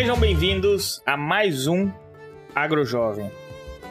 Sejam bem-vindos a mais um AgroJovem.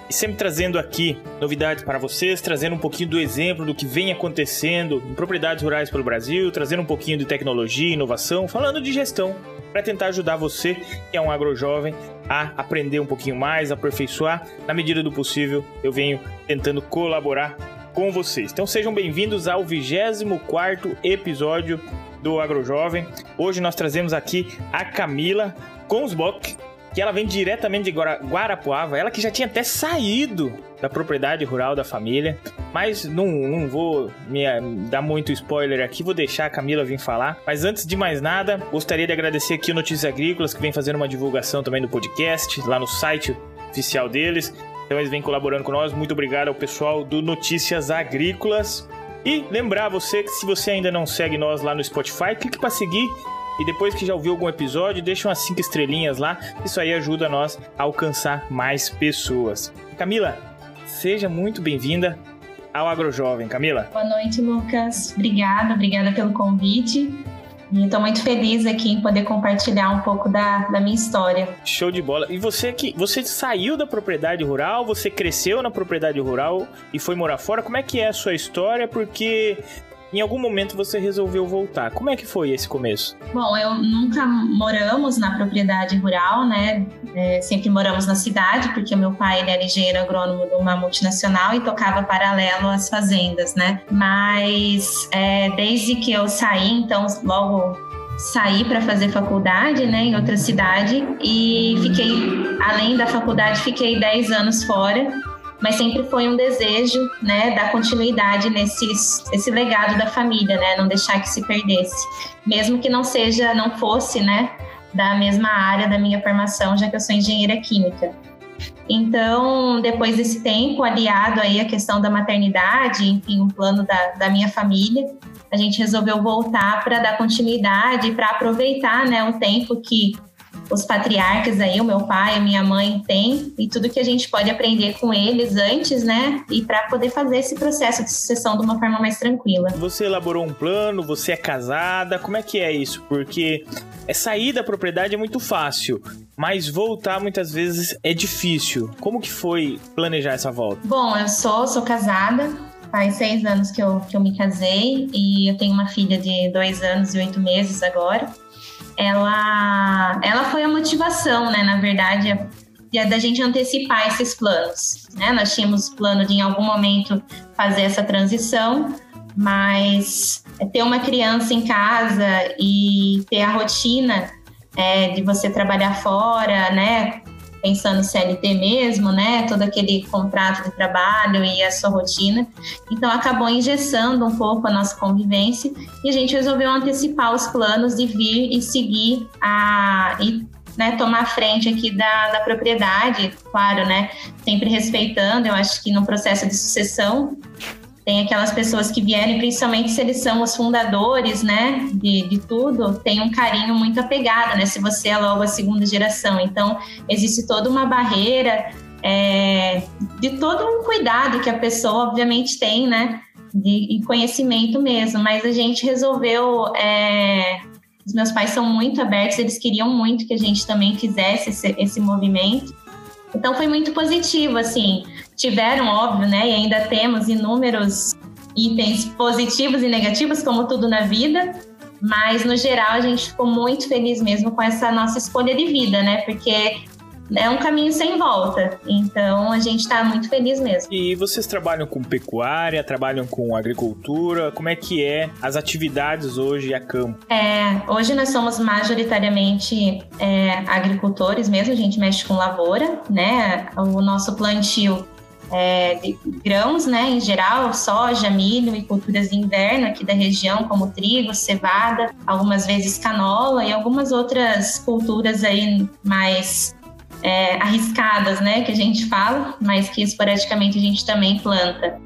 E sempre trazendo aqui novidades para vocês, trazendo um pouquinho do exemplo do que vem acontecendo em propriedades rurais pelo Brasil, trazendo um pouquinho de tecnologia, inovação, falando de gestão, para tentar ajudar você, que é um agrojovem, a aprender um pouquinho mais, aperfeiçoar. Na medida do possível, eu venho tentando colaborar com vocês. Então sejam bem-vindos ao 24 episódio do AgroJovem. Hoje nós trazemos aqui a Camila Konsbock, que ela vem diretamente de Guarapuava, ela que já tinha até saído da propriedade rural da família, mas não, não vou me eh, dar muito spoiler aqui, vou deixar a Camila vir falar. Mas antes de mais nada, gostaria de agradecer aqui o Notícias Agrícolas, que vem fazendo uma divulgação também do podcast, lá no site oficial deles. Então eles vêm colaborando com nós. Muito obrigado ao pessoal do Notícias Agrícolas. E lembrar você que se você ainda não segue nós lá no Spotify, clique para seguir e depois que já ouviu algum episódio, deixa umas 5 estrelinhas lá. Isso aí ajuda nós a alcançar mais pessoas. Camila, seja muito bem-vinda ao AgroJovem. Camila. Boa noite, Lucas. Obrigada, obrigada pelo convite. Estou muito feliz aqui em poder compartilhar um pouco da, da minha história. Show de bola. E você que você saiu da propriedade rural, você cresceu na propriedade rural e foi morar fora. Como é que é a sua história? Porque em algum momento você resolveu voltar. Como é que foi esse começo? Bom, eu nunca moramos na propriedade rural, né? É, sempre moramos na cidade, porque meu pai ele era engenheiro agrônomo de uma multinacional e tocava paralelo às fazendas, né? Mas é, desde que eu saí, então logo saí para fazer faculdade, né, em outra cidade e fiquei, além da faculdade, fiquei 10 anos fora mas sempre foi um desejo, né, dar continuidade nesse esse legado da família, né, não deixar que se perdesse, mesmo que não seja, não fosse, né, da mesma área da minha formação, já que eu sou engenheira química. Então, depois desse tempo, aliado aí à questão da maternidade, enfim, um plano da, da minha família, a gente resolveu voltar para dar continuidade, para aproveitar, né, o tempo que os patriarcas aí, o meu pai, a minha mãe tem, e tudo que a gente pode aprender com eles antes, né? E para poder fazer esse processo de sucessão de uma forma mais tranquila. Você elaborou um plano, você é casada, como é que é isso? Porque é sair da propriedade é muito fácil, mas voltar muitas vezes é difícil. Como que foi planejar essa volta? Bom, eu sou, sou casada, faz seis anos que eu, que eu me casei e eu tenho uma filha de dois anos e oito meses agora ela, ela foi a motivação, né? Na verdade, é da gente antecipar esses planos. Né? Nós tínhamos plano de em algum momento fazer essa transição, mas ter uma criança em casa e ter a rotina é, de você trabalhar fora, né? Pensando CLT mesmo, né? Todo aquele contrato de trabalho e a sua rotina. Então acabou engessando um pouco a nossa convivência e a gente resolveu antecipar os planos de vir e seguir a e né, tomar frente aqui da, da propriedade, claro, né? Sempre respeitando, eu acho que no processo de sucessão tem aquelas pessoas que vierem, principalmente se eles são os fundadores, né, de, de tudo, tem um carinho muito apegado, né, se você é logo a segunda geração. Então, existe toda uma barreira é, de todo um cuidado que a pessoa, obviamente, tem, né, de, de conhecimento mesmo, mas a gente resolveu. É, os meus pais são muito abertos, eles queriam muito que a gente também fizesse esse, esse movimento. Então foi muito positivo, assim. Tiveram, óbvio, né? E ainda temos inúmeros itens positivos e negativos, como tudo na vida. Mas, no geral, a gente ficou muito feliz mesmo com essa nossa escolha de vida, né? Porque é um caminho sem volta. Então a gente está muito feliz mesmo. E vocês trabalham com pecuária, trabalham com agricultura? Como é que é as atividades hoje a campo? É, hoje nós somos majoritariamente é, agricultores mesmo, a gente mexe com lavoura, né? O nosso plantio é, de grãos, né, em geral, soja, milho e culturas de inverno aqui da região, como trigo, cevada, algumas vezes canola e algumas outras culturas aí mais é, arriscadas, né, que a gente fala, mas que esporadicamente a gente também planta.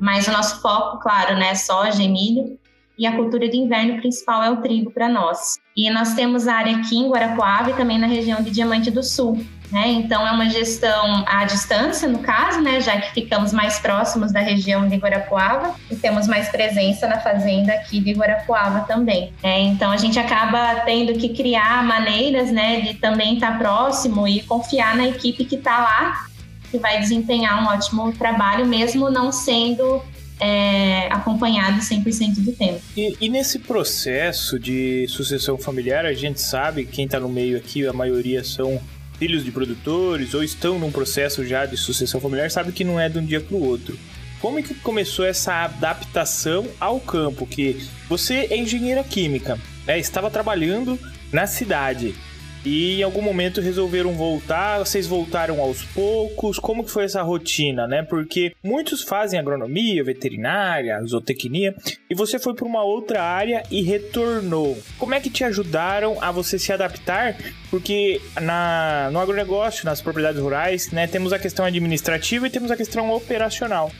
Mas o nosso foco, claro, né, é soja e milho, e a cultura de inverno principal é o trigo para nós. E nós temos a área aqui em Guarapuava e também na região de Diamante do Sul. Né? Então é uma gestão à distância, no caso, né? Já que ficamos mais próximos da região de Guarapuava e temos mais presença na fazenda aqui de Guarapuava também. É, então a gente acaba tendo que criar maneiras, né, de também estar próximo e confiar na equipe que está lá, que vai desempenhar um ótimo trabalho, mesmo não sendo é, acompanhado 100% do tempo. E, e, nesse processo de sucessão familiar, a gente sabe, quem está no meio aqui, a maioria são filhos de produtores ou estão num processo já de sucessão familiar, sabe que não é de um dia para o outro. Como é que começou essa adaptação ao campo? Que você é engenheira química, né? estava trabalhando na cidade e em algum momento resolveram voltar, vocês voltaram aos poucos, como que foi essa rotina, né? Porque muitos fazem agronomia, veterinária, zootecnia, e você foi para uma outra área e retornou. Como é que te ajudaram a você se adaptar? Porque na, no agronegócio, nas propriedades rurais, né, temos a questão administrativa e temos a questão operacional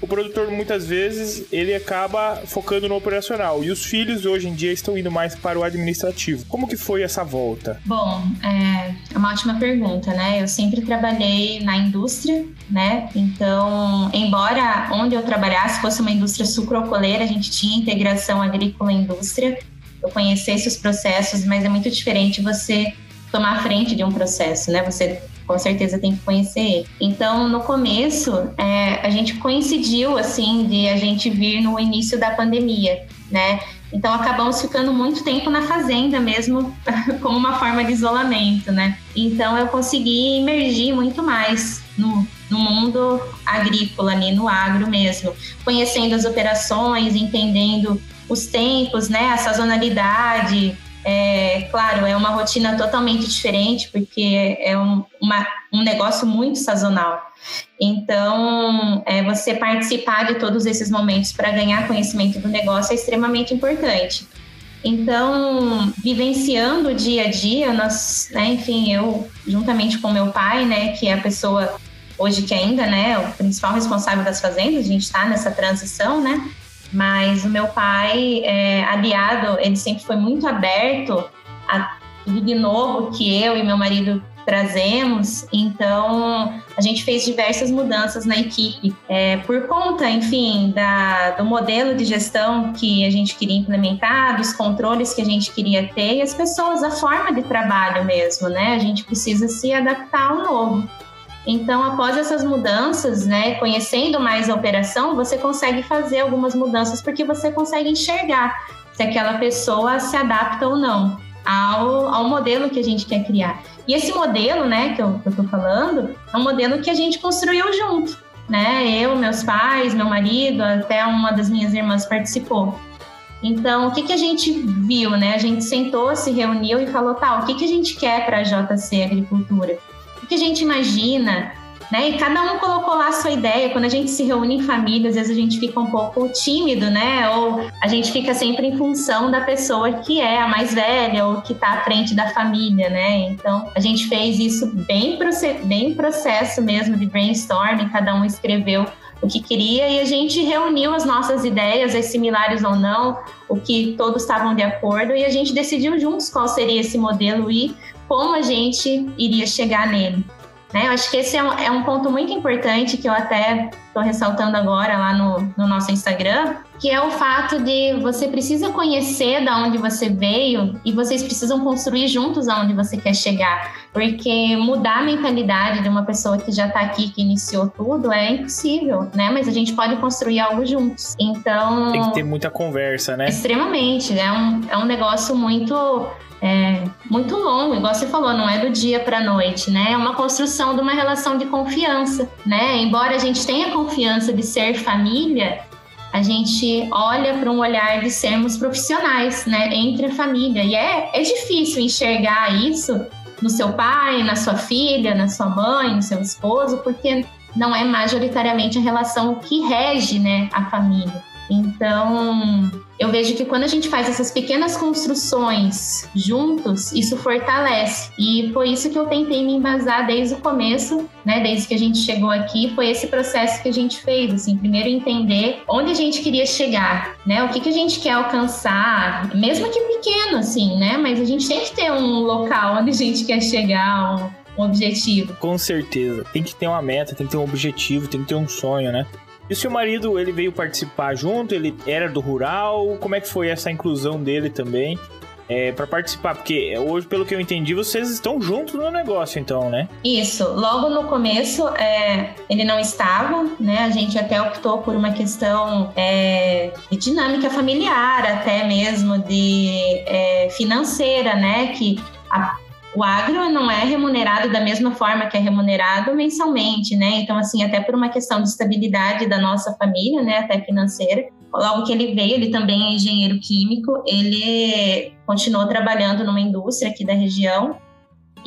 o produtor muitas vezes ele acaba focando no operacional e os filhos hoje em dia estão indo mais para o administrativo. Como que foi essa volta? Bom, é, é uma ótima pergunta, né? Eu sempre trabalhei na indústria, né? Então, embora onde eu trabalhasse fosse uma indústria sucrocoleira, a gente tinha integração agrícola-indústria, eu conhecesse os processos, mas é muito diferente você tomar frente de um processo, né? Você com certeza tem que conhecer Então, no começo, é, a gente coincidiu, assim, de a gente vir no início da pandemia, né? Então, acabamos ficando muito tempo na fazenda mesmo, como uma forma de isolamento, né? Então, eu consegui emergir muito mais no, no mundo agrícola, ali no agro mesmo, conhecendo as operações, entendendo os tempos, né? A sazonalidade, é, claro, é uma rotina totalmente diferente, porque é um, uma, um negócio muito sazonal. Então, é, você participar de todos esses momentos para ganhar conhecimento do negócio é extremamente importante. Então, vivenciando o dia a dia, nós, né, enfim, eu, juntamente com meu pai, né, que é a pessoa hoje que ainda, né, o principal responsável das fazendas, a gente está nessa transição, né, mas o meu pai, é, aliado, ele sempre foi muito aberto a tudo de novo que eu e meu marido trazemos. Então, a gente fez diversas mudanças na equipe. É, por conta, enfim, da, do modelo de gestão que a gente queria implementar, dos controles que a gente queria ter e as pessoas, a forma de trabalho mesmo, né? A gente precisa se adaptar ao novo. Então, após essas mudanças, né, conhecendo mais a operação, você consegue fazer algumas mudanças porque você consegue enxergar se aquela pessoa se adapta ou não ao, ao modelo que a gente quer criar. E esse modelo, né, que eu, estou falando, é um modelo que a gente construiu junto, né? Eu, meus pais, meu marido, até uma das minhas irmãs participou. Então, o que, que a gente viu, né? A gente sentou, se reuniu e falou, tá, o que, que a gente quer para a JC Agricultura? Que a gente imagina, né? E cada um colocou lá a sua ideia. Quando a gente se reúne em família, às vezes a gente fica um pouco tímido, né? Ou a gente fica sempre em função da pessoa que é a mais velha ou que está à frente da família, né? Então a gente fez isso bem, bem processo mesmo de brainstorming, cada um escreveu o que queria e a gente reuniu as nossas ideias, as similares ou não, o que todos estavam de acordo e a gente decidiu juntos qual seria esse modelo e como a gente iria chegar nele. Né? Eu acho que esse é um, é um ponto muito importante que eu até estou ressaltando agora lá no, no nosso Instagram, que é o fato de você precisa conhecer da onde você veio e vocês precisam construir juntos aonde você quer chegar, porque mudar a mentalidade de uma pessoa que já está aqui, que iniciou tudo, é impossível, né? Mas a gente pode construir algo juntos. Então tem que ter muita conversa, né? Extremamente, é um, é um negócio muito é muito longo, igual você falou, não é do dia para a noite, né? É uma construção de uma relação de confiança, né? Embora a gente tenha confiança de ser família, a gente olha para um olhar de sermos profissionais, né? Entre a família. E é, é difícil enxergar isso no seu pai, na sua filha, na sua mãe, no seu esposo, porque não é majoritariamente a relação que rege, né, a família. Então, eu vejo que quando a gente faz essas pequenas construções juntos, isso fortalece. E foi isso que eu tentei me embasar desde o começo, né? Desde que a gente chegou aqui, foi esse processo que a gente fez, assim, primeiro entender onde a gente queria chegar, né? O que, que a gente quer alcançar, mesmo que pequeno, assim, né? Mas a gente tem que ter um local onde a gente quer chegar, um objetivo. Com certeza. Tem que ter uma meta, tem que ter um objetivo, tem que ter um sonho, né? E o seu marido, ele veio participar junto? Ele era do rural? Como é que foi essa inclusão dele também? É, para participar, porque hoje, pelo que eu entendi, vocês estão juntos no negócio, então, né? Isso. Logo no começo, é, ele não estava, né? A gente até optou por uma questão é, de dinâmica familiar, até mesmo de é, financeira, né? Que a o agro não é remunerado da mesma forma que é remunerado mensalmente, né? Então, assim, até por uma questão de estabilidade da nossa família, né, até financeira, logo que ele veio, ele também é engenheiro químico, ele continuou trabalhando numa indústria aqui da região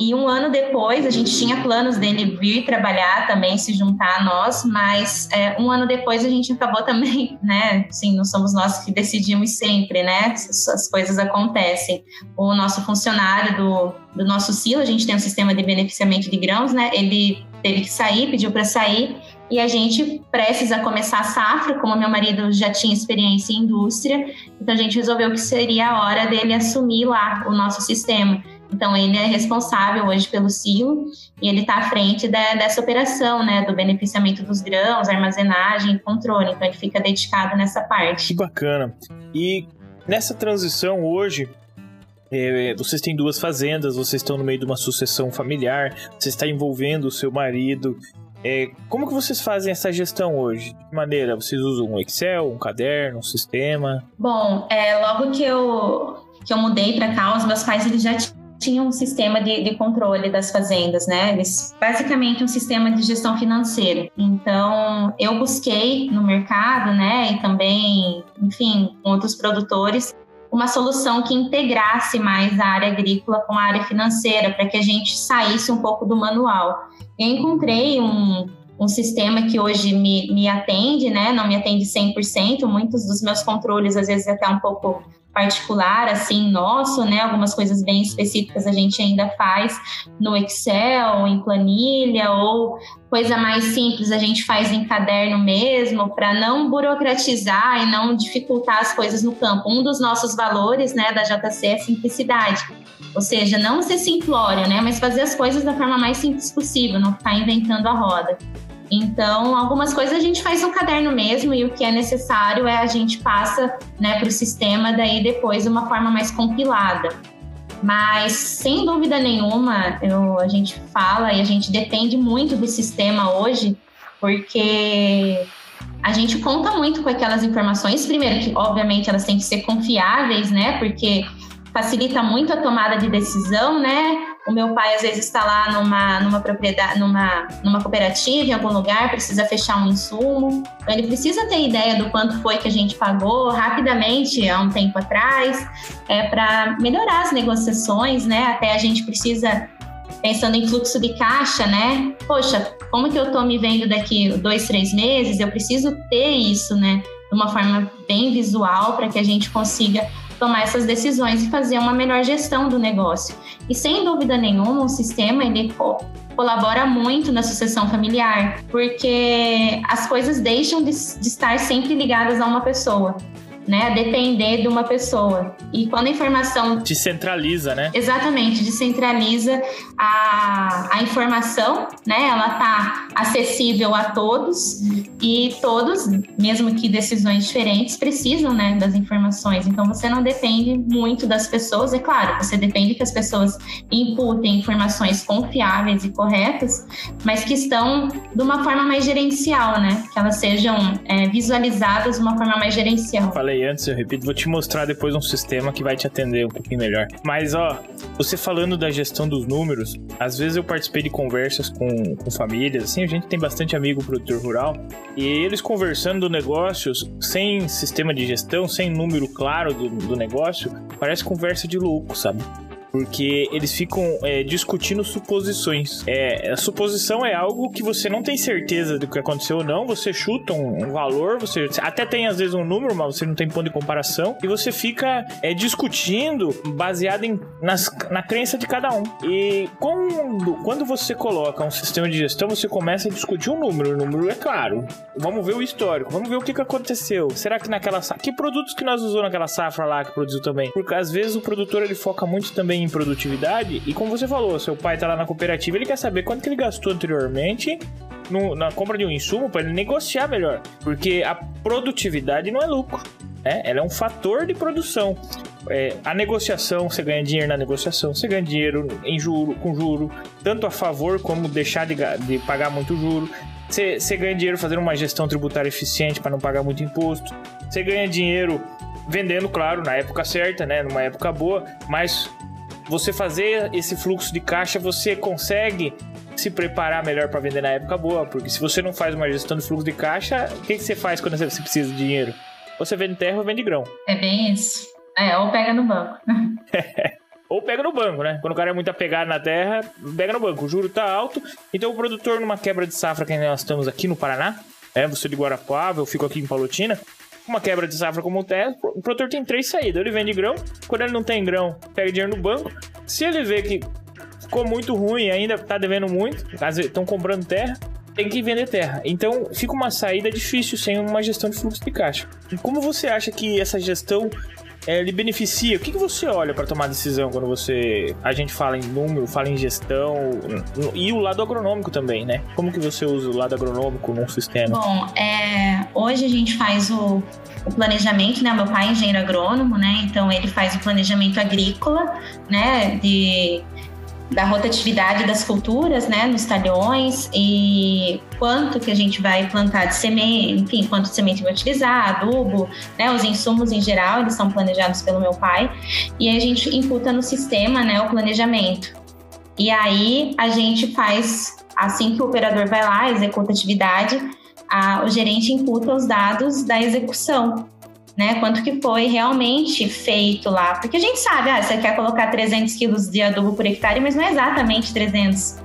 e um ano depois, a gente tinha planos dele vir trabalhar também, se juntar a nós, mas é, um ano depois a gente acabou também, né? Sim, não somos nós que decidimos sempre, né? As coisas acontecem. O nosso funcionário do, do nosso silo, a gente tem um sistema de beneficiamento de grãos, né? Ele teve que sair, pediu para sair, e a gente precisa começar a safra, como meu marido já tinha experiência em indústria, então a gente resolveu que seria a hora dele assumir lá o nosso sistema. Então, ele é responsável hoje pelo silo e ele está à frente da, dessa operação, né, do beneficiamento dos grãos, armazenagem e controle. Então, ele fica dedicado nessa parte. Que bacana. E nessa transição hoje, é, vocês têm duas fazendas, vocês estão no meio de uma sucessão familiar, você está envolvendo o seu marido. É, como que vocês fazem essa gestão hoje? De que maneira? Vocês usam um Excel, um caderno, um sistema? Bom, é, logo que eu, que eu mudei para cá, os meus pais eles já tinha um sistema de, de, controle das fazendas, né? Eles, basicamente um sistema de gestão financeira. Então, eu busquei no mercado, né, e também, enfim, outros produtores, uma solução que integrasse mais a área agrícola com a área financeira, para que a gente saísse um pouco do manual. Eu encontrei um, um sistema que hoje me, me atende, né? Não me atende 100%, muitos dos meus controles, às vezes, até um pouco particular, assim, nosso, né? Algumas coisas bem específicas a gente ainda faz no Excel, em planilha, ou coisa mais simples a gente faz em caderno mesmo, para não burocratizar e não dificultar as coisas no campo. Um dos nossos valores, né, da JC é simplicidade. Ou seja, não ser simplório, né, mas fazer as coisas da forma mais simples possível, não ficar inventando a roda. Então, algumas coisas a gente faz no caderno mesmo e o que é necessário é a gente passa né, para o sistema daí depois de uma forma mais compilada. Mas, sem dúvida nenhuma, eu, a gente fala e a gente depende muito do sistema hoje, porque a gente conta muito com aquelas informações. Primeiro, que obviamente elas têm que ser confiáveis, né? Porque facilita muito a tomada de decisão, né? O meu pai às vezes está lá numa, numa propriedade, numa, numa cooperativa, em algum lugar, precisa fechar um insumo. Ele precisa ter ideia do quanto foi que a gente pagou rapidamente há um tempo atrás, é para melhorar as negociações, né? Até a gente precisa pensando em fluxo de caixa, né? Poxa, como que eu estou me vendo daqui dois, três meses? Eu preciso ter isso, né? De uma forma bem visual para que a gente consiga tomar essas decisões e fazer uma melhor gestão do negócio. E sem dúvida nenhuma, o sistema ele colabora muito na sucessão familiar, porque as coisas deixam de, de estar sempre ligadas a uma pessoa né? Depender de uma pessoa. E quando a informação. Descentraliza, né? Exatamente, descentraliza a, a informação, né? Ela tá acessível a todos e todos, mesmo que decisões diferentes, precisam, né, das informações. Então você não depende muito das pessoas, é claro, você depende que as pessoas imputem informações confiáveis e corretas, mas que estão de uma forma mais gerencial, né? Que elas sejam é, visualizadas de uma forma mais gerencial. Falei falei antes, eu repito, vou te mostrar depois um sistema que vai te atender um pouquinho melhor. Mas, ó, você falando da gestão dos números, às vezes eu participei de conversas com, com famílias, assim, a gente tem bastante amigo produtor rural, e eles conversando do negócio, sem sistema de gestão, sem número claro do, do negócio, parece conversa de louco, sabe? Porque eles ficam é, discutindo suposições. É, a suposição é algo que você não tem certeza do que aconteceu ou não, você chuta um, um valor, você até tem às vezes um número, mas você não tem ponto de comparação, e você fica é, discutindo baseado em, nas, na crença de cada um. E quando, quando você coloca um sistema de gestão, você começa a discutir um número, o número é claro. Vamos ver o histórico, vamos ver o que, que aconteceu. Será que naquela Que produtos que nós usamos naquela safra lá que produziu também? Porque às vezes o produtor ele foca muito também em produtividade e como você falou, seu pai tá lá na cooperativa, ele quer saber quanto que ele gastou anteriormente no, na compra de um insumo para ele negociar melhor, porque a produtividade não é lucro. Né? Ela é um fator de produção. É, a negociação, você ganha dinheiro na negociação, você ganha dinheiro em juro, com juro, tanto a favor como deixar de, de pagar muito juro. Você, você ganha dinheiro fazendo uma gestão tributária eficiente para não pagar muito imposto. Você ganha dinheiro vendendo, claro, na época certa, né? Numa época boa, mas você fazer esse fluxo de caixa, você consegue se preparar melhor para vender na época boa, porque se você não faz uma gestão de fluxo de caixa, o que, que você faz quando você precisa de dinheiro? Você vende terra ou vende grão. É bem isso. É, ou pega no banco. ou pega no banco, né? Quando o cara é muito apegado na terra, pega no banco. O juro tá alto, então o produtor numa quebra de safra que nós estamos aqui no Paraná, é, você de Guarapuava, eu fico aqui em Palotina, uma quebra de safra como o terra, o produtor tem três saídas. Ele vende grão, quando ele não tem grão, pega dinheiro no banco. Se ele vê que ficou muito ruim, ainda tá devendo muito, estão comprando terra, tem que vender terra. Então fica uma saída difícil sem uma gestão de fluxo de caixa. E como você acha que essa gestão é, lhe beneficia? O que, que você olha para tomar decisão quando você a gente fala em número, fala em gestão e o lado agronômico também, né? Como que você usa o lado agronômico num sistema? Bom, é, hoje a gente faz o, o planejamento, né? Meu pai é engenheiro agrônomo, né? Então ele faz o planejamento agrícola, né? De da rotatividade das culturas, né, nos talhões e quanto que a gente vai plantar de semente, enfim, quanto de semente vai utilizar, adubo, né, os insumos em geral, eles são planejados pelo meu pai e a gente imputa no sistema, né, o planejamento. E aí a gente faz, assim que o operador vai lá, executa a atividade, a, o gerente imputa os dados da execução né? Quanto que foi realmente feito lá. Porque a gente sabe, ah, você quer colocar 300 quilos de adubo por hectare, mas não é exatamente 300.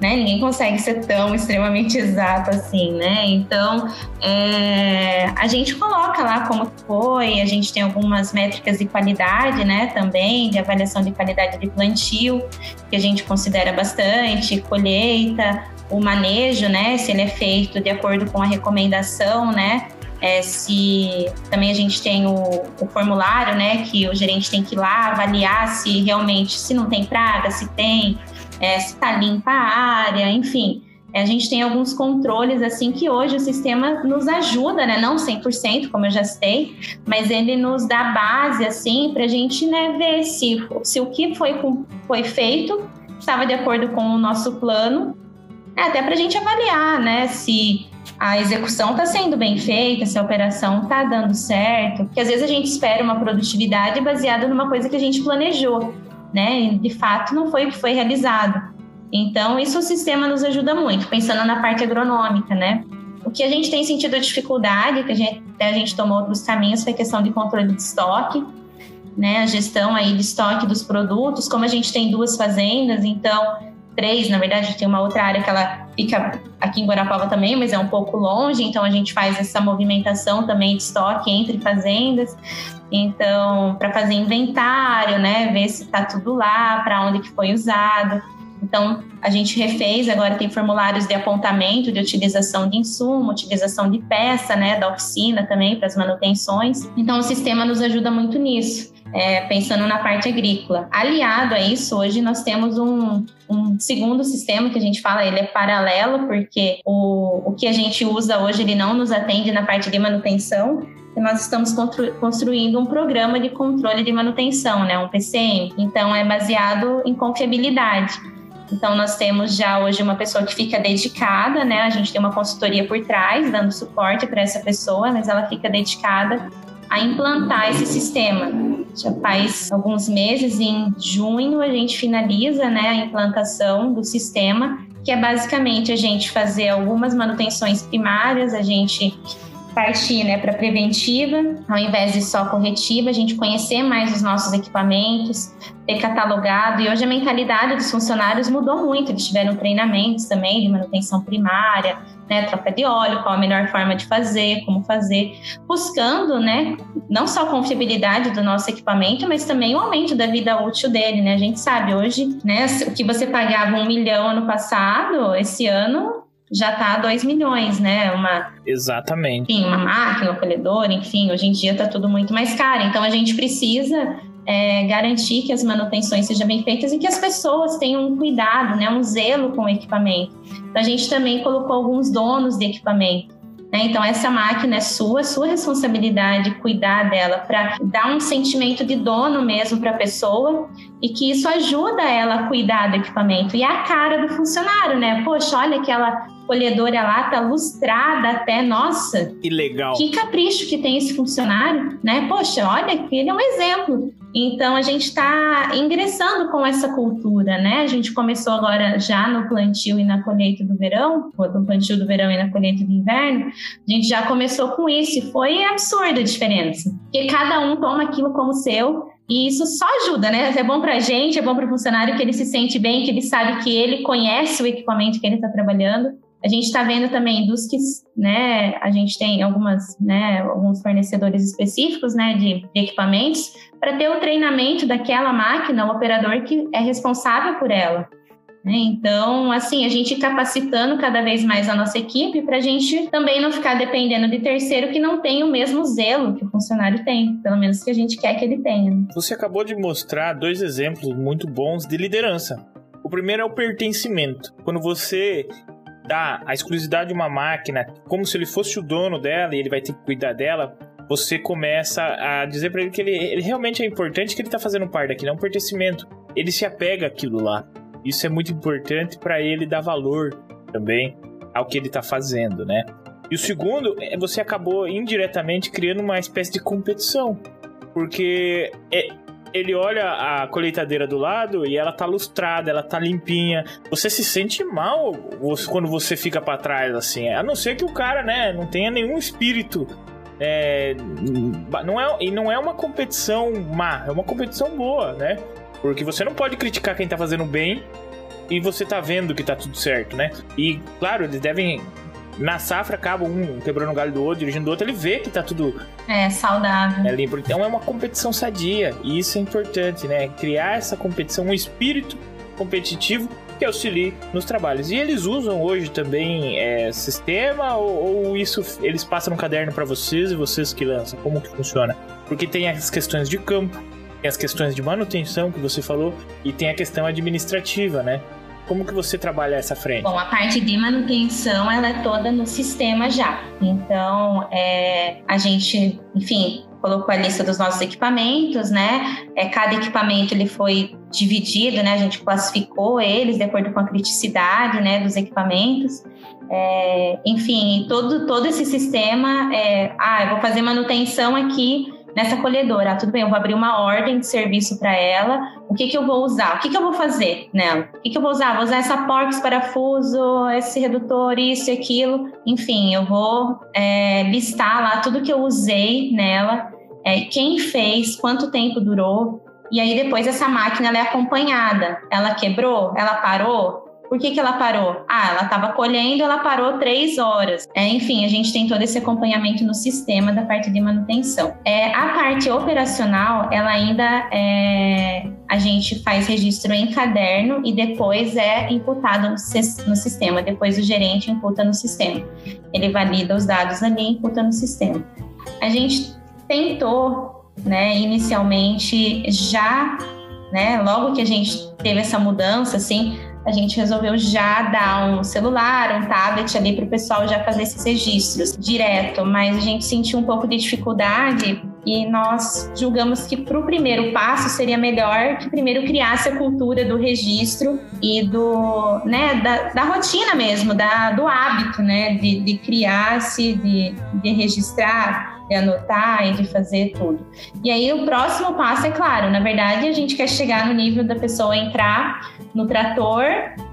Né? Ninguém consegue ser tão extremamente exato assim, né? Então, é, a gente coloca lá como foi, a gente tem algumas métricas de qualidade, né? Também, de avaliação de qualidade de plantio, que a gente considera bastante, colheita, o manejo, né? Se ele é feito de acordo com a recomendação, né? É, se também a gente tem o, o, formulário, né, que o gerente tem que ir lá avaliar se realmente se não tem praga, se tem, é, se está limpa a área, enfim. É, a gente tem alguns controles assim que hoje o sistema nos ajuda, né? Não 100%, como eu já citei, mas ele nos dá base assim para a gente né, ver se, se o que foi, foi feito estava de acordo com o nosso plano, né, até para a gente avaliar, né? Se a execução está sendo bem feita, se a operação está dando certo, porque às vezes a gente espera uma produtividade baseada numa coisa que a gente planejou, né? E de fato não foi o que foi realizado. Então, isso o sistema nos ajuda muito, pensando na parte agronômica, né? O que a gente tem sentido dificuldade, que a gente, a gente tomou outros caminhos, foi a questão de controle de estoque, né? A gestão aí de estoque dos produtos, como a gente tem duas fazendas, então três, na verdade, tem uma outra área que ela fica aqui em Guarapava também, mas é um pouco longe, então a gente faz essa movimentação também de estoque entre fazendas. Então, para fazer inventário, né, ver se está tudo lá, para onde que foi usado. Então, a gente refez, agora tem formulários de apontamento de utilização de insumo, utilização de peça, né, da oficina também para as manutenções. Então, o sistema nos ajuda muito nisso é, pensando na parte agrícola. Aliado a isso, hoje nós temos um, um, segundo sistema que a gente fala, ele é paralelo, porque o, o que a gente usa hoje ele não nos atende na parte de manutenção, nós estamos constru, construindo um programa de controle de manutenção, né, um PCM. Então, é baseado em confiabilidade. Então, nós temos já hoje uma pessoa que fica dedicada, né? A gente tem uma consultoria por trás, dando suporte para essa pessoa, mas ela fica dedicada a implantar esse sistema. Já faz alguns meses, em junho, a gente finaliza né, a implantação do sistema, que é basicamente a gente fazer algumas manutenções primárias, a gente partir né, para preventiva, ao invés de só corretiva, a gente conhecer mais os nossos equipamentos, ter catalogado. E hoje a mentalidade dos funcionários mudou muito, eles tiveram treinamentos também de manutenção primária, né, troca de óleo, qual a melhor forma de fazer, como fazer, buscando, né, não só a confiabilidade do nosso equipamento, mas também o aumento da vida útil dele, né? A gente sabe hoje, né, o que você pagava um milhão ano passado, esse ano já está a 2 milhões, né? Uma, Exatamente. Enfim, uma máquina, um colhedor, enfim, hoje em dia está tudo muito mais caro. Então a gente precisa é, garantir que as manutenções sejam bem feitas e que as pessoas tenham um cuidado, né, um zelo com o equipamento. Então, a gente também colocou alguns donos de equipamento. Né? Então, essa máquina é sua, sua responsabilidade cuidar dela para dar um sentimento de dono mesmo para a pessoa e que isso ajuda ela a cuidar do equipamento. E é a cara do funcionário, né? Poxa, olha aquela colhedora lá, tá lustrada até, nossa. Que legal. Que capricho que tem esse funcionário, né? Poxa, olha, ele é um exemplo. Então a gente está ingressando com essa cultura, né? A gente começou agora já no plantio e na colheita do verão, no plantio do verão e na colheita do inverno, a gente já começou com isso e foi absurda a diferença. Porque cada um toma aquilo como seu e isso só ajuda, né? É bom para a gente, é bom para o funcionário que ele se sente bem, que ele sabe que ele conhece o equipamento que ele está trabalhando a gente está vendo também dos que, né, a gente tem algumas, né, alguns fornecedores específicos, né, de, de equipamentos para ter o treinamento daquela máquina, o operador que é responsável por ela. Né? Então, assim, a gente capacitando cada vez mais a nossa equipe para a gente também não ficar dependendo de terceiro que não tem o mesmo zelo que o funcionário tem, pelo menos que a gente quer que ele tenha. Você acabou de mostrar dois exemplos muito bons de liderança. O primeiro é o pertencimento. Quando você dá a exclusividade de uma máquina como se ele fosse o dono dela e ele vai ter que cuidar dela, você começa a dizer para ele que ele, ele, realmente é importante, que ele tá fazendo parte daquilo, é um pertencimento. Ele se apega àquilo lá. Isso é muito importante para ele dar valor também ao que ele tá fazendo, né? E o segundo é você acabou indiretamente criando uma espécie de competição. Porque é, ele olha a colheitadeira do lado e ela tá lustrada, ela tá limpinha. Você se sente mal quando você fica para trás, assim. A não ser que o cara, né, não tenha nenhum espírito. É, não é, e não é uma competição má, é uma competição boa, né? Porque você não pode criticar quem tá fazendo bem e você tá vendo que tá tudo certo, né? E, claro, eles devem na safra acaba um quebrando o galho do outro, dirigindo do outro, ele vê que tá tudo. É, saudável. É limpo. Então é uma competição sadia. E isso é importante, né? Criar essa competição, um espírito competitivo que auxilie nos trabalhos. E eles usam hoje também é, sistema ou, ou, isso eles passam no caderno para vocês e vocês que lançam? Como que funciona? Porque tem as questões de campo, tem as questões de manutenção que você falou e tem a questão administrativa, né? Como que você trabalha essa frente? Bom, a parte de manutenção ela é toda no sistema já. Então, é, a gente, enfim, colocou a lista dos nossos equipamentos, né? É, cada equipamento ele foi dividido, né? A gente classificou eles de acordo com a criticidade, né, dos equipamentos. É, enfim, todo todo esse sistema, é, ah, eu vou fazer manutenção aqui nessa colhedora. Ah, tudo bem, eu vou abrir uma ordem de serviço para ela. O que, que eu vou usar? O que, que eu vou fazer nela? O que, que eu vou usar? Vou usar essa porca, esse parafuso, esse redutor, isso e aquilo. Enfim, eu vou é, listar lá tudo que eu usei nela, é, quem fez, quanto tempo durou. E aí depois essa máquina é acompanhada. Ela quebrou? Ela parou? Por que, que ela parou? Ah, ela estava colhendo, ela parou três horas. É, enfim, a gente tem todo esse acompanhamento no sistema da parte de manutenção. É, a parte operacional, ela ainda é, a gente faz registro em caderno e depois é imputado no, no sistema. Depois o gerente imputa no sistema. Ele valida os dados ali e imputa no sistema. A gente tentou, né, inicialmente já, né, logo que a gente teve essa mudança, assim, a gente resolveu já dar um celular, um tablet ali para o pessoal já fazer esses registros direto, mas a gente sentiu um pouco de dificuldade e nós julgamos que para o primeiro passo seria melhor que primeiro criasse a cultura do registro e do, né, da, da rotina mesmo, da, do hábito, né, de, de criar-se, de, de registrar de anotar e de fazer tudo. E aí o próximo passo é claro, na verdade a gente quer chegar no nível da pessoa entrar no trator,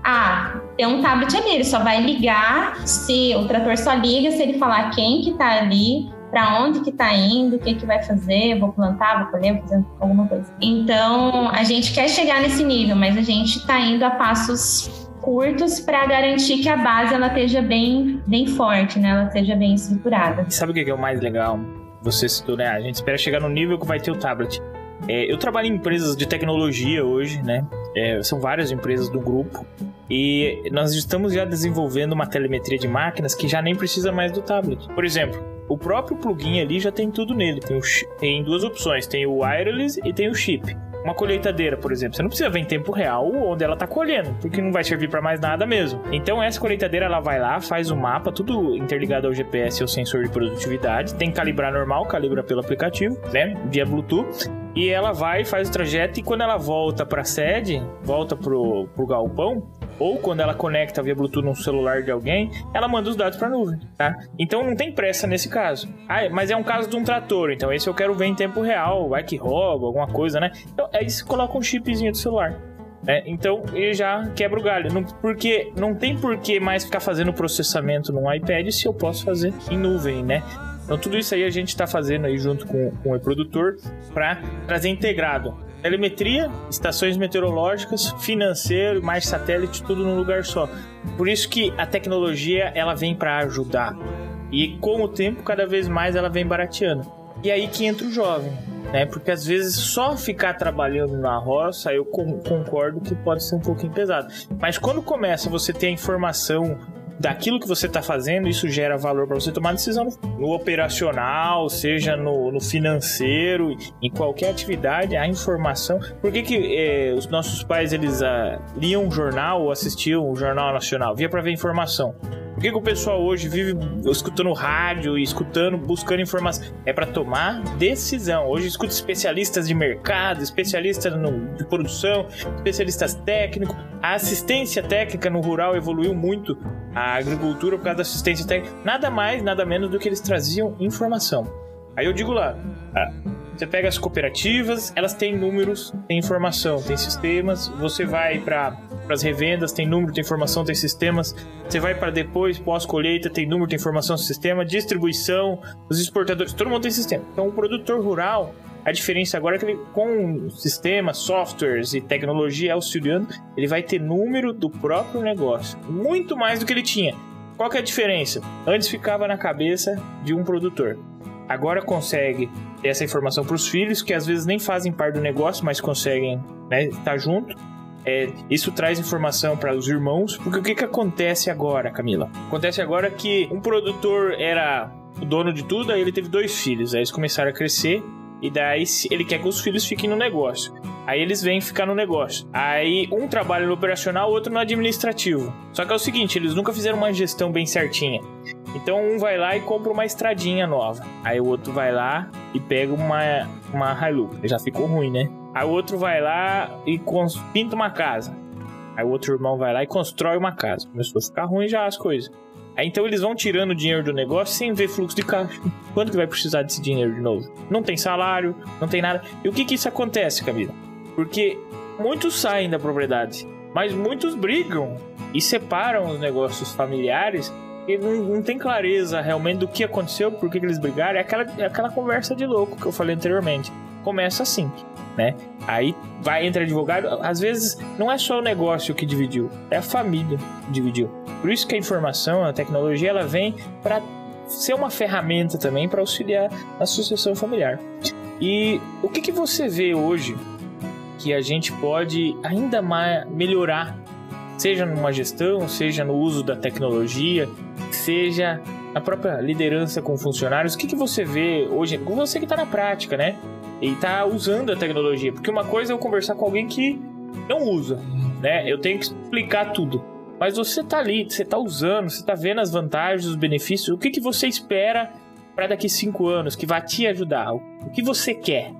ah, tem um tablet ali, ele só vai ligar se o trator só liga se ele falar quem que tá ali, para onde que tá indo, o que que vai fazer, vou plantar, vou colher, vou fazer alguma coisa. Então, a gente quer chegar nesse nível, mas a gente está indo a passos curtos para garantir que a base ela esteja bem, bem forte, né? Ela esteja bem estruturada. E sabe o que é o mais legal? Você citou, né? A gente espera chegar no nível que vai ter o tablet. É, eu trabalho em empresas de tecnologia hoje, né? É, são várias empresas do grupo. E nós estamos já desenvolvendo uma telemetria de máquinas que já nem precisa mais do tablet. Por exemplo, o próprio plugin ali já tem tudo nele. Tem, o, tem duas opções: tem o wireless e tem o chip. Uma colheitadeira, por exemplo, você não precisa ver em tempo real onde ela está colhendo, porque não vai servir para mais nada mesmo. Então essa colheitadeira ela vai lá, faz o mapa, tudo interligado ao GPS e ao sensor de produtividade. Tem que calibrar normal, calibra pelo aplicativo, né, via Bluetooth. E ela vai, faz o trajeto e quando ela volta para a sede, volta pro, pro galpão, ou quando ela conecta via Bluetooth no celular de alguém, ela manda os dados para a nuvem, tá? Então não tem pressa nesse caso. Ah, mas é um caso de um trator, então esse eu quero ver em tempo real, vai que rouba, alguma coisa, né? Então aí você coloca um chipzinho do celular. É, então ele já quebra o galho. Não, porque não tem por que mais ficar fazendo processamento no iPad se eu posso fazer em nuvem, né? Então tudo isso aí a gente está fazendo aí junto com, com o reprodutor para trazer integrado telemetria, estações meteorológicas, financeiro, mais satélite, tudo num lugar só. Por isso que a tecnologia ela vem para ajudar. E com o tempo, cada vez mais ela vem barateando. E aí que entra o jovem, né? Porque às vezes só ficar trabalhando na roça, eu concordo que pode ser um pouquinho pesado. Mas quando começa você ter a informação daquilo que você está fazendo, isso gera valor para você tomar decisão no, operacional, seja no, no, financeiro, em qualquer atividade, a informação. Por que, que eh, os nossos pais eles ah, liam um jornal ou assistiam o Jornal Nacional? Via para ver informação. Por que, que, o pessoal hoje vive escutando rádio e escutando, buscando informação? É para tomar decisão. Hoje escuta especialistas de mercado, especialistas no, de produção, especialistas técnicos. A assistência técnica no rural evoluiu muito. A agricultura, por causa da assistência técnica, nada mais, nada menos do que eles traziam informação. Aí eu digo lá, ah, você pega as cooperativas, elas têm números, têm informação, têm sistemas. Você vai para para as revendas, tem número, tem informação, tem sistemas. Você vai para depois, pós-colheita, tem número, tem informação, sistema. Distribuição, os exportadores, todo mundo tem sistema. Então, o produtor rural, a diferença agora é que ele, com sistemas, softwares e tecnologia auxiliando, ele vai ter número do próprio negócio. Muito mais do que ele tinha. Qual que é a diferença? Antes ficava na cabeça de um produtor. Agora consegue ter essa informação para os filhos, que às vezes nem fazem parte do negócio, mas conseguem né, estar junto é, isso traz informação para os irmãos, porque o que, que acontece agora, Camila? Acontece agora que um produtor era o dono de tudo, aí ele teve dois filhos, aí eles começaram a crescer, e daí ele quer que os filhos fiquem no negócio. Aí eles vêm ficar no negócio. Aí um trabalha no operacional, outro no administrativo. Só que é o seguinte, eles nunca fizeram uma gestão bem certinha. Então um vai lá e compra uma estradinha nova. Aí o outro vai lá e pega uma, uma Hilux. Já ficou ruim, né? Aí o outro vai lá e pinta uma casa. Aí o outro irmão vai lá e constrói uma casa. Começou a ficar ruim já as coisas. Aí então eles vão tirando o dinheiro do negócio sem ver fluxo de caixa. Quando que vai precisar desse dinheiro de novo? Não tem salário, não tem nada. E o que que isso acontece, Camila? Porque muitos saem da propriedade, mas muitos brigam e separam os negócios familiares não, não tem clareza realmente do que aconteceu, por que eles brigaram. É aquela, é aquela conversa de louco que eu falei anteriormente. Começa assim né? Aí vai entre advogado, às vezes não é só o negócio que dividiu, é a família que dividiu. Por isso que a informação, a tecnologia, ela vem para ser uma ferramenta também para auxiliar a sucessão familiar. E o que, que você vê hoje que a gente pode ainda mais melhorar, seja numa gestão, seja no uso da tecnologia, seja na própria liderança com funcionários? O que, que você vê hoje, você que está na prática, né? e tá usando a tecnologia. Porque uma coisa é eu conversar com alguém que não usa, né? Eu tenho que explicar tudo. Mas você tá ali, você tá usando, você tá vendo as vantagens, os benefícios. O que, que você espera para daqui cinco anos que vai te ajudar? O que você quer?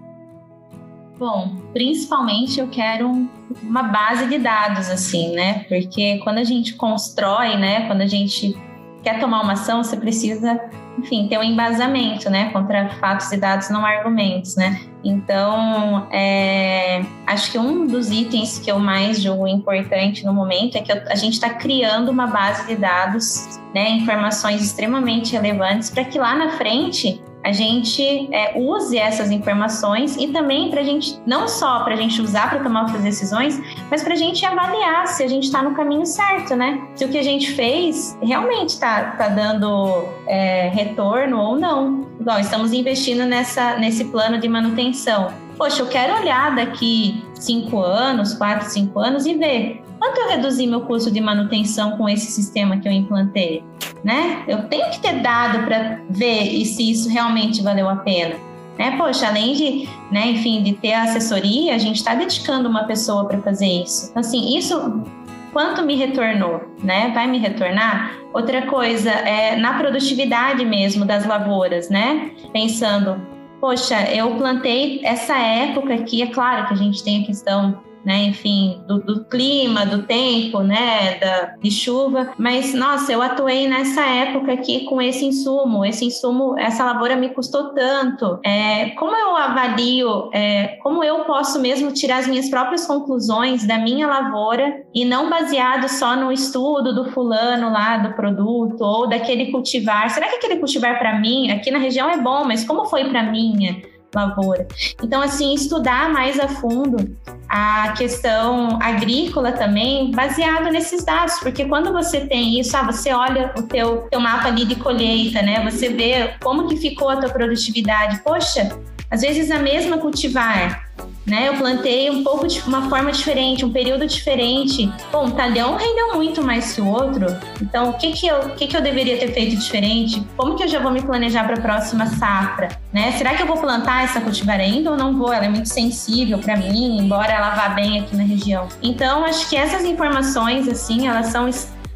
Bom, principalmente eu quero uma base de dados, assim, né? Porque quando a gente constrói, né? Quando a gente quer tomar uma ação, você precisa, enfim, ter um embasamento, né? Contra fatos e dados, não argumentos, né? Então, é, acho que um dos itens que eu mais julgo importante no momento é que a gente está criando uma base de dados, né? Informações extremamente relevantes para que lá na frente a gente é, use essas informações e também para a gente, não só para a gente usar para tomar outras decisões, mas para a gente avaliar se a gente está no caminho certo, né? Se o que a gente fez realmente está tá dando é, retorno ou não. Igual, estamos investindo nessa, nesse plano de manutenção. Poxa, eu quero olhar daqui cinco anos, quatro, cinco anos e ver quanto eu reduzi meu custo de manutenção com esse sistema que eu implantei? Né? Eu tenho que ter dado para ver se isso realmente valeu a pena. Né? Poxa, além de, né, enfim, de ter assessoria, a gente está dedicando uma pessoa para fazer isso. Então, assim, isso quanto me retornou, né? Vai me retornar? Outra coisa é na produtividade mesmo das lavouras, né? Pensando, poxa, eu plantei essa época aqui, é claro que a gente tem a questão né? Enfim, do, do, clima, do tempo, né? Da, de chuva. Mas, nossa, eu atuei nessa época aqui com esse insumo. Esse insumo, essa lavoura me custou tanto. É, como eu avalio, é, como eu posso mesmo tirar as minhas próprias conclusões da minha lavoura e não baseado só no estudo do fulano lá do produto ou daquele cultivar. Será que aquele cultivar para mim, aqui na região é bom, mas como foi para minha? Lavoura. Então, assim, estudar mais a fundo a questão agrícola também, baseado nesses dados, porque quando você tem isso, ah, você olha o teu, teu mapa ali de colheita, né? Você vê como que ficou a tua produtividade. Poxa, às vezes a mesma cultivar, né? Eu plantei um pouco de uma forma diferente, um período diferente. Bom, o talhão rendeu muito mais que o outro. Então, o que que eu, o que que eu deveria ter feito diferente? Como que eu já vou me planejar para a próxima safra, né? Será que eu vou plantar essa cultivar ainda ou não vou? Ela é muito sensível para mim, embora ela vá bem aqui na região. Então, acho que essas informações assim, elas são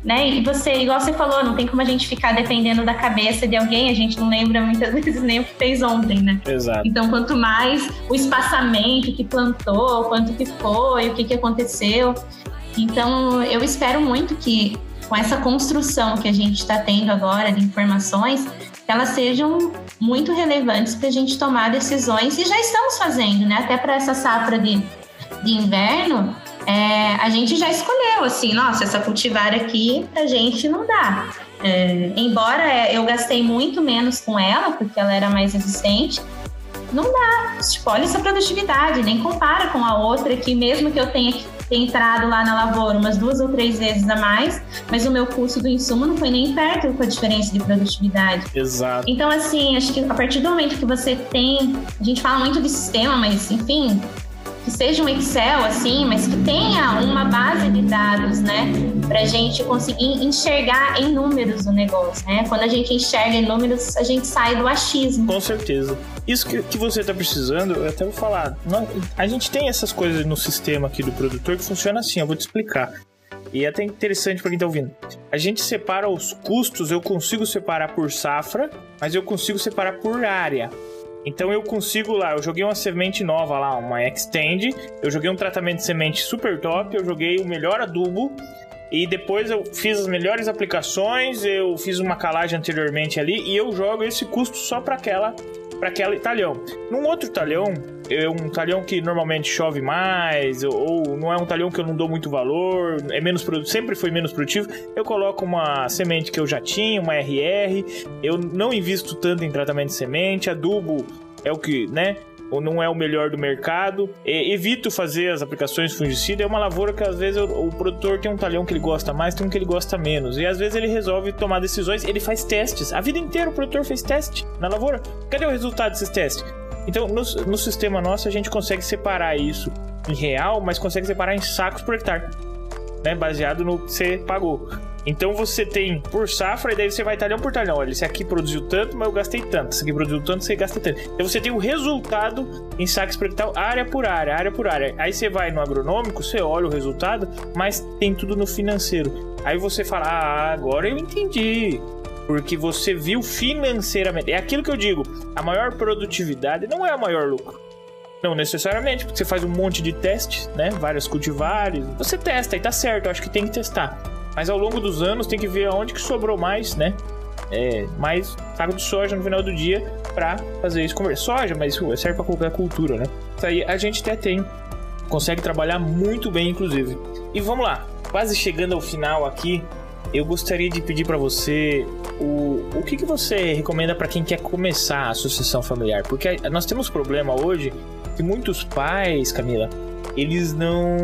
né? E você, igual você falou, não tem como a gente ficar dependendo da cabeça de alguém, a gente não lembra muitas vezes nem o que fez ontem, né? Exato. Então, quanto mais o espaçamento que plantou, quanto que foi, o que, que aconteceu. Então, eu espero muito que com essa construção que a gente está tendo agora de informações, que elas sejam muito relevantes para a gente tomar decisões e já estamos fazendo, né? Até para essa safra de, de inverno, é, a gente já escolheu assim, nossa, essa cultivar aqui a gente não dá. É, embora eu gastei muito menos com ela, porque ela era mais resistente, não dá. Tipo, olha essa produtividade, nem compara com a outra que mesmo que eu tenha entrado lá na lavoura umas duas ou três vezes a mais, mas o meu custo do insumo não foi nem perto com a diferença de produtividade. Exato. Então, assim, acho que a partir do momento que você tem. A gente fala muito de sistema, mas enfim, que seja um Excel assim, mas que tenha uma base de dados, né, para a gente conseguir enxergar em números o negócio, né? Quando a gente enxerga em números, a gente sai do achismo. Com certeza. Isso que, que você está precisando, eu até vou falar. a gente tem essas coisas no sistema aqui do produtor que funciona assim, eu vou te explicar. E é até interessante para quem está ouvindo. A gente separa os custos, eu consigo separar por safra, mas eu consigo separar por área. Então eu consigo lá, eu joguei uma semente nova lá, uma Extend, eu joguei um tratamento de semente super top, eu joguei o melhor adubo e depois eu fiz as melhores aplicações, eu fiz uma calagem anteriormente ali e eu jogo esse custo só para aquela para aquele talhão. Num outro talhão, é um talhão que normalmente chove mais, ou não é um talhão que eu não dou muito valor, é menos sempre foi menos produtivo, eu coloco uma semente que eu já tinha, uma RR, eu não invisto tanto em tratamento de semente, adubo é o que, né? Ou não é o melhor do mercado. Evito fazer as aplicações fungicida. É uma lavoura que às vezes o, o, produtor tem um talhão que ele gosta mais, tem um que ele gosta menos. E às vezes ele resolve tomar decisões, ele faz testes. A vida inteira o produtor fez teste na lavoura. Cadê o resultado desses testes? Então, no, no sistema nosso, a gente consegue separar isso em real, mas consegue separar em sacos por hectare, né? Baseado no que você pagou. Então você tem por safra e daí você vai talhão por talhão. Olha, esse aqui produziu tanto, mas eu gastei tanto. Esse aqui produziu tanto, você gasta tanto. Então você tem o resultado em sacos por área por área, área por área. Aí você vai no agronômico, você olha o resultado, mas tem tudo no financeiro. Aí você fala, ah, agora eu entendi porque você viu financeiramente. É aquilo que eu digo: a maior produtividade não é o maior lucro. Não necessariamente, porque você faz um monte de testes, né? Várias cultivares. Você testa e tá certo, eu acho que tem que testar. Mas ao longo dos anos tem que ver aonde que sobrou mais, né? É, mais saco de soja no final do dia para fazer isso converter. Soja, mas serve para qualquer cultura, né? Isso aí a gente até tem. Consegue trabalhar muito bem, inclusive. E vamos lá, quase chegando ao final aqui, eu gostaria de pedir para você o, o que, que você recomenda para quem quer começar a sucessão familiar? Porque nós temos problema hoje que muitos pais, Camila, eles não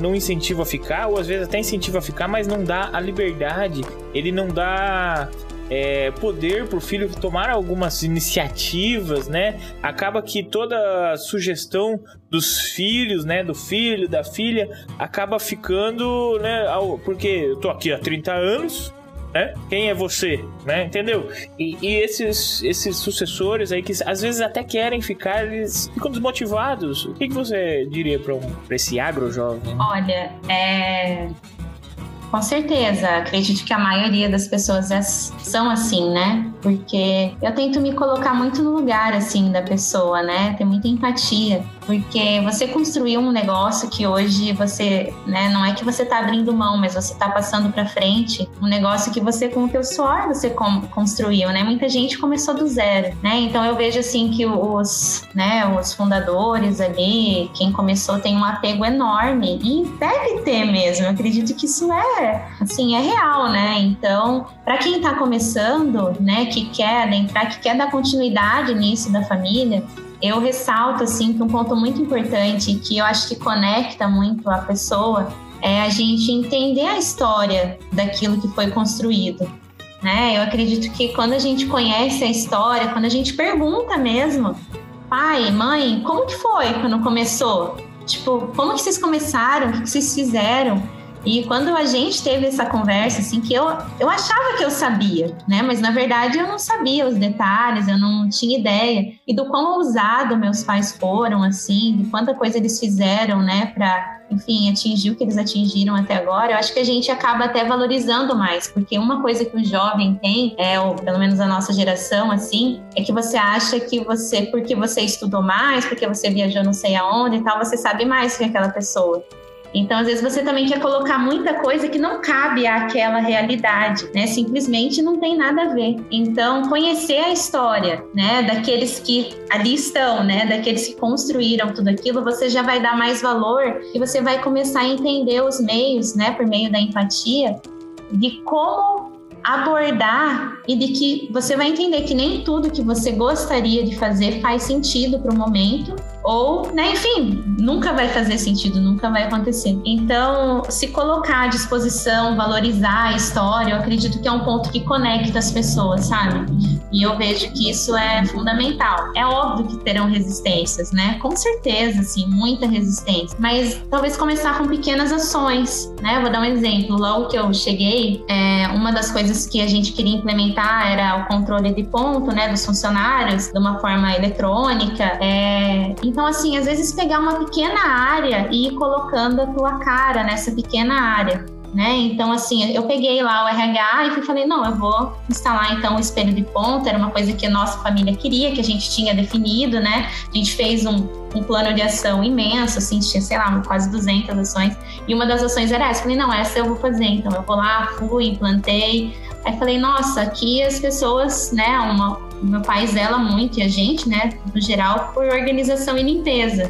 não incentivam a ficar, ou às vezes até incentivam a ficar, mas não dá a liberdade, ele não dá é, poder para o filho tomar algumas iniciativas, né? Acaba que toda sugestão dos filhos, né, do filho, da filha, acaba ficando, né, porque eu tô aqui há 30 anos, né? Quem é você, né? Entendeu? E, e, esses, esses sucessores aí que às vezes até querem ficar, eles ficam desmotivados. O que, que você diria para um, esse agro jovem? Olha, é com certeza, acredito que a maioria das pessoas é, são assim, né? Porque eu tento me colocar muito no lugar assim da pessoa, né? Ter muita empatia, porque você construiu um negócio que hoje você, né, não é que você tá abrindo mão, mas você tá passando para frente, um negócio que você com o teu suor você construiu, né? Muita gente começou do zero, né? Então eu vejo assim que os, né, os fundadores ali, quem começou tem um apego enorme e deve ter mesmo. Eu acredito que isso é assim, é real, né? Então, para quem está começando, né, que quer adentrar, que quer dar continuidade nisso da família, eu ressalto assim que um ponto muito importante que eu acho que conecta muito a pessoa é a gente entender a história daquilo que foi construído. Né? Eu acredito que quando a gente conhece a história, quando a gente pergunta mesmo, pai, mãe, como que foi quando começou? Tipo, como que vocês começaram? O que vocês fizeram? E quando a gente teve essa conversa, assim, que eu, eu achava que eu sabia, né? Mas na verdade eu não sabia os detalhes, eu não tinha ideia. E do quão ousado meus pais foram, assim, de quanta coisa eles fizeram, né, para, enfim, atingir o que eles atingiram até agora, eu acho que a gente acaba até valorizando mais, porque uma coisa que o jovem tem, é, ou pelo menos a nossa geração, assim, é que você acha que você, porque você estudou mais, porque você viajou não sei aonde e tal, você sabe mais que aquela pessoa. Então, às vezes, você também quer colocar muita coisa que não cabe àquela realidade, né? Simplesmente não tem nada a ver. Então, conhecer a história, né, daqueles que ali estão, né, daqueles que construíram tudo aquilo, você já vai dar mais valor e você vai começar a entender os meios, né, por meio da empatia, de como abordar e de que você vai entender que nem tudo que você gostaria de fazer faz sentido para o momento ou, né, enfim, nunca vai fazer sentido, nunca vai acontecer. Então, se colocar à disposição, valorizar a história, eu acredito que é um ponto que conecta as pessoas, sabe? E eu vejo que isso é fundamental. É óbvio que terão resistências, né? Com certeza, assim, muita resistência. Mas talvez começar com pequenas ações, né? Vou dar um exemplo. Logo que eu cheguei, é, uma das coisas que a gente queria implementar era o controle de ponto, né, dos funcionários de uma forma eletrônica. É, então, assim, às vezes pegar uma pequena área e ir colocando a tua cara nessa pequena área. Né? Então, assim, eu peguei lá o RH e falei, não, eu vou instalar então o espelho de ponta, era uma coisa que a nossa família queria, que a gente tinha definido, né? A gente fez um, um plano de ação imenso, assim, tinha, sei lá, quase 200 ações, e uma das ações era essa. Eu falei, não, essa eu vou fazer, então eu vou lá, fui, implantei. Aí falei, nossa, aqui as pessoas, né, uma, meu pai zela muito e a gente, né, no geral, por organização e limpeza.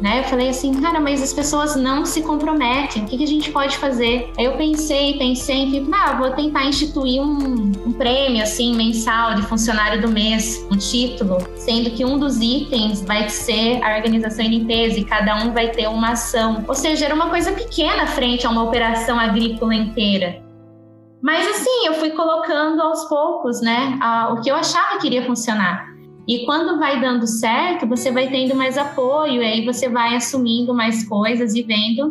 Né? Eu falei assim, cara, mas as pessoas não se comprometem, o que, que a gente pode fazer? Aí eu pensei, pensei, enfim, ah, vou tentar instituir um, um prêmio, assim, mensal de funcionário do mês, um título, sendo que um dos itens vai ser a organização e limpeza e cada um vai ter uma ação. Ou seja, era uma coisa pequena frente a uma operação agrícola inteira. Mas assim, eu fui colocando aos poucos, né, a, o que eu achava que iria funcionar. E quando vai dando certo, você vai tendo mais apoio, e aí você vai assumindo mais coisas e vendo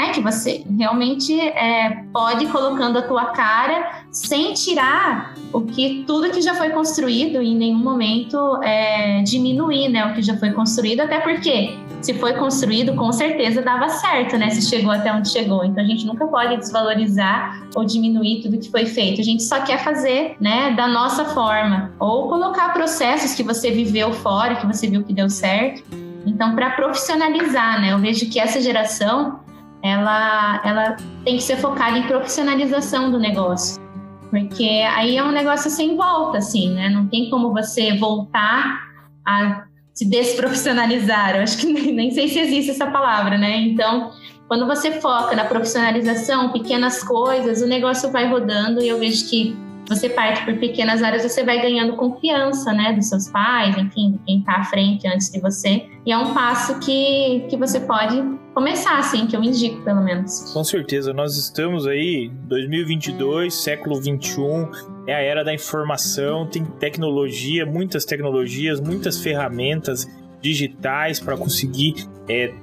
né, que você realmente é, pode ir colocando a tua cara sem tirar o que tudo que já foi construído e em nenhum momento é, diminuir né, o que já foi construído, até porque se foi construído, com certeza dava certo, né? Se chegou até onde chegou. Então a gente nunca pode desvalorizar ou diminuir tudo que foi feito. A gente só quer fazer, né, da nossa forma. Ou colocar processos que você viveu fora, que você viu que deu certo. Então, para profissionalizar, né? Eu vejo que essa geração, ela, ela tem que ser focada em profissionalização do negócio. Porque aí é um negócio sem volta, assim, né? Não tem como você voltar a se desprofissionalizar. Eu acho que nem, nem sei se existe essa palavra, né? Então, quando você foca na profissionalização, pequenas coisas, o negócio vai rodando e eu vejo que você parte por pequenas áreas, você vai ganhando confiança, né, dos seus pais, enfim, de quem está à frente antes de você. E é um passo que, que você pode começar, assim, que eu indico, pelo menos. Com certeza, nós estamos aí, 2022, século 21, é a era da informação, tem tecnologia, muitas tecnologias, muitas ferramentas digitais para conseguir é,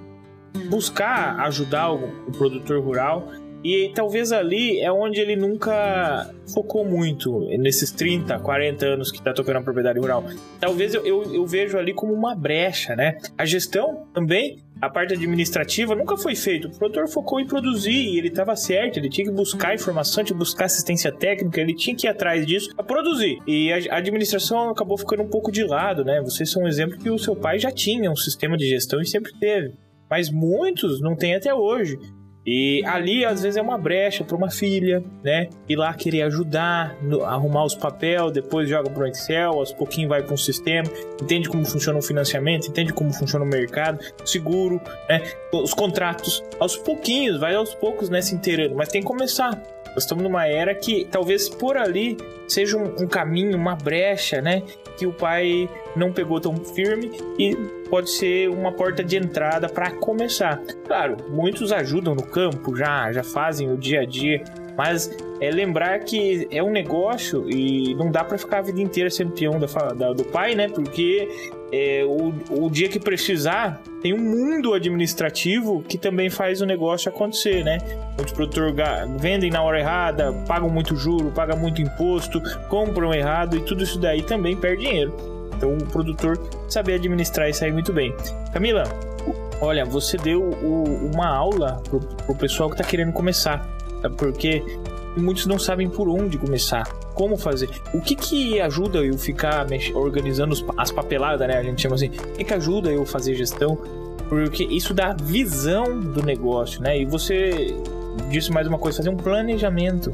buscar ajudar o, o produtor rural e talvez ali é onde ele nunca focou muito, nesses 30, 40 anos que está tocando a propriedade rural. Talvez eu, eu, eu, vejo ali como uma brecha, né? A gestão também, a parte administrativa, nunca foi feita. O produtor focou em produzir e ele estava certo, ele tinha que buscar informação, tinha que buscar assistência técnica, ele tinha que ir atrás disso para produzir. E a administração acabou ficando um pouco de lado, né? Vocês são um exemplo que o seu pai já tinha um sistema de gestão e sempre teve mas muitos não têm até hoje. E ali, às vezes, é uma brecha para uma filha, né? Ir lá querer ajudar, no, arrumar os papéis, depois joga para o Excel, aos pouquinhos vai para um sistema, entende como funciona o financiamento, entende como funciona o mercado, seguro, né? Os contratos. Aos pouquinhos, vai aos poucos, né? Se inteirando, mas tem que começar. Nós estamos numa era que talvez por ali seja um, um caminho, uma brecha, né? Que o pai não pegou tão firme e pode ser uma porta de entrada para começar. Claro, muitos ajudam no campo, já, já fazem o dia a dia, mas é lembrar que é um negócio e não dá para ficar a vida inteira sendo peão da, da, do pai, né? Porque é, o, o dia que precisar, tem um mundo administrativo que também faz o negócio acontecer, né? Muitos produtores vendem na hora errada, pagam muito juro, pagam muito imposto, compram errado e tudo isso daí também perde dinheiro. Então o produtor saber administrar isso aí muito bem. Camila, olha, você deu o, uma aula pro, pro pessoal que está querendo começar, porque muitos não sabem por onde começar, como fazer. O que que ajuda eu ficar organizando as papeladas, né? A gente chama assim. O que que ajuda eu fazer gestão? Porque isso dá visão do negócio, né? E você disse mais uma coisa, fazer um planejamento.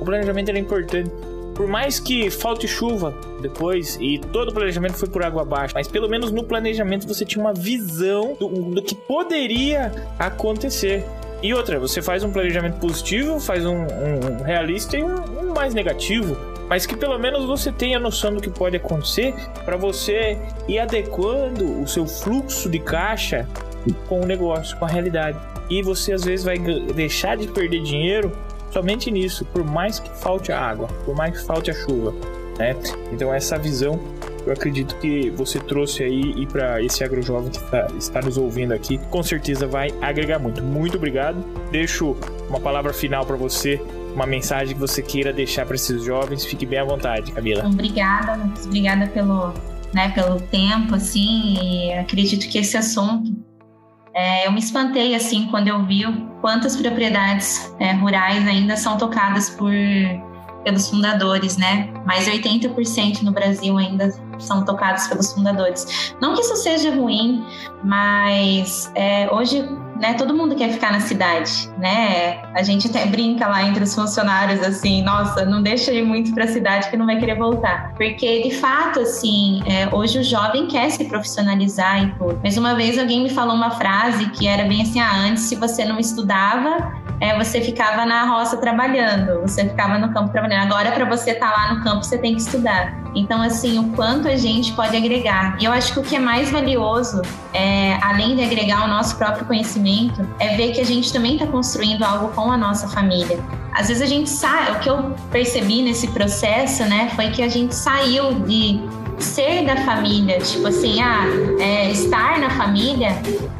O planejamento é importante. Por mais que falte chuva depois e todo o planejamento foi por água abaixo, mas pelo menos no planejamento você tinha uma visão do, do que poderia acontecer. E outra, você faz um planejamento positivo, faz um, um realista e um, um, mais negativo, mas que pelo menos você tenha noção do que pode acontecer para você ir adequando o seu fluxo de caixa com o negócio, com a realidade. E você às vezes vai deixar de perder dinheiro somente nisso, por mais que falte a água, por mais que falte a chuva, né? Então essa visão eu acredito que você trouxe aí e para esse agrojovem que tá, está nos ouvindo aqui, com certeza vai agregar muito. Muito obrigado. Deixo uma palavra final para você, uma mensagem que você queira deixar para esses jovens. Fique bem à vontade, Camila. Obrigada, Lucas. Obrigada pelo, né, pelo tempo, assim. E acredito que esse assunto é, eu me espantei assim quando eu vi quantas propriedades é, rurais ainda são tocadas por pelos fundadores, né? Mais 80% no Brasil ainda são tocados pelos fundadores. Não que isso seja ruim, mas é, hoje né, todo mundo quer ficar na cidade, né? A gente até brinca lá entre os funcionários assim, nossa, não deixa ir muito para a cidade que não vai querer voltar, porque de fato assim, é, hoje o jovem quer se profissionalizar e tudo. Mas uma vez alguém me falou uma frase que era bem assim, ah, antes se você não estudava, é, você ficava na roça trabalhando, você ficava no campo trabalhando. Agora para você estar tá lá no campo você tem que estudar. Então assim, o quanto a gente pode agregar. E eu acho que o que é mais valioso, é, além de agregar o nosso próprio conhecimento, é ver que a gente também está construindo algo com a nossa família. Às vezes a gente sai, o que eu percebi nesse processo, né, foi que a gente saiu de ser da família, tipo assim, ah, é, estar na família,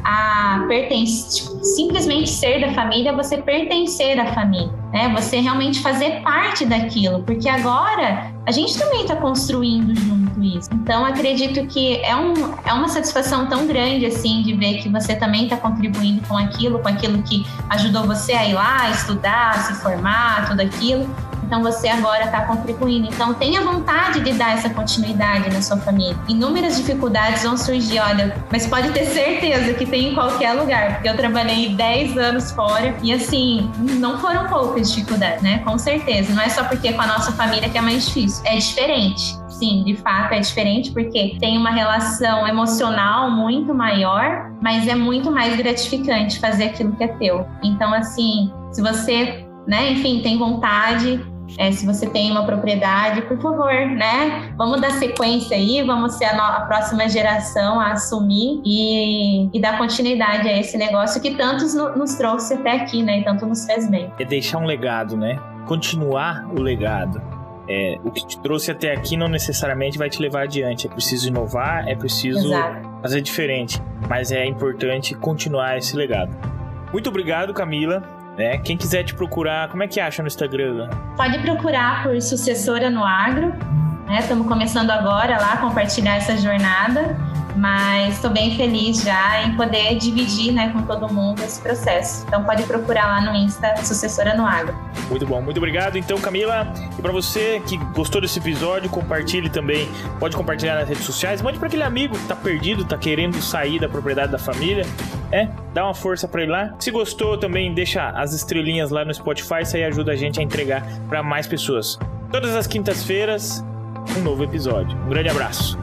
a pertence, tipo, simplesmente ser da família, você pertencer à família, né? Você realmente fazer parte daquilo, porque agora a gente também está construindo junto isso. Então acredito que é, um, é uma satisfação tão grande assim de ver que você também está contribuindo com aquilo, com aquilo que ajudou você a ir lá, estudar, se formar, tudo aquilo. Então você agora está contribuindo. Então tenha vontade de dar essa continuidade na sua família. Inúmeras dificuldades vão surgir, olha, mas pode ter certeza que tem em qualquer lugar, porque eu trabalhei 10 anos fora e assim, não foram poucas dificuldades, né? Com certeza. Não é só porque é com a nossa família que é mais difícil. É diferente sim, de fato é diferente porque tem uma relação emocional muito maior, mas é muito mais gratificante fazer aquilo que é teu. Então, assim, se você, né, enfim, tem vontade, É, se você tem uma propriedade, por favor, né? Vamos dar sequência aí, vamos ser a, a próxima geração a assumir e, e, dar continuidade a esse negócio que tantos no, nos trouxe até aqui, né? E tanto nos fez bem. É deixar um legado, né? Continuar o legado. É, o que te trouxe até aqui não necessariamente vai te levar adiante. É preciso inovar, é preciso Exato. fazer diferente. Mas é importante continuar esse legado. Muito obrigado, Camila. É, quem quiser te procurar, como é que acha no Instagram? Pode procurar por Sucessora no Agro. Estamos né? começando agora lá, compartilhar essa jornada mas estou bem feliz já em poder dividir né, com todo mundo esse processo. Então pode procurar lá no Insta Sucessora no Agro. Muito bom, muito obrigado. Então, Camila, e para você que gostou desse episódio, compartilhe também. Pode compartilhar nas redes sociais, mande para aquele amigo que está perdido, está querendo sair da propriedade da família. É, dá uma força para ir lá. Se gostou, também deixa as estrelinhas lá no Spotify, isso aí ajuda a gente a entregar para mais pessoas. Todas as quintas-feiras, um novo episódio. Um grande abraço.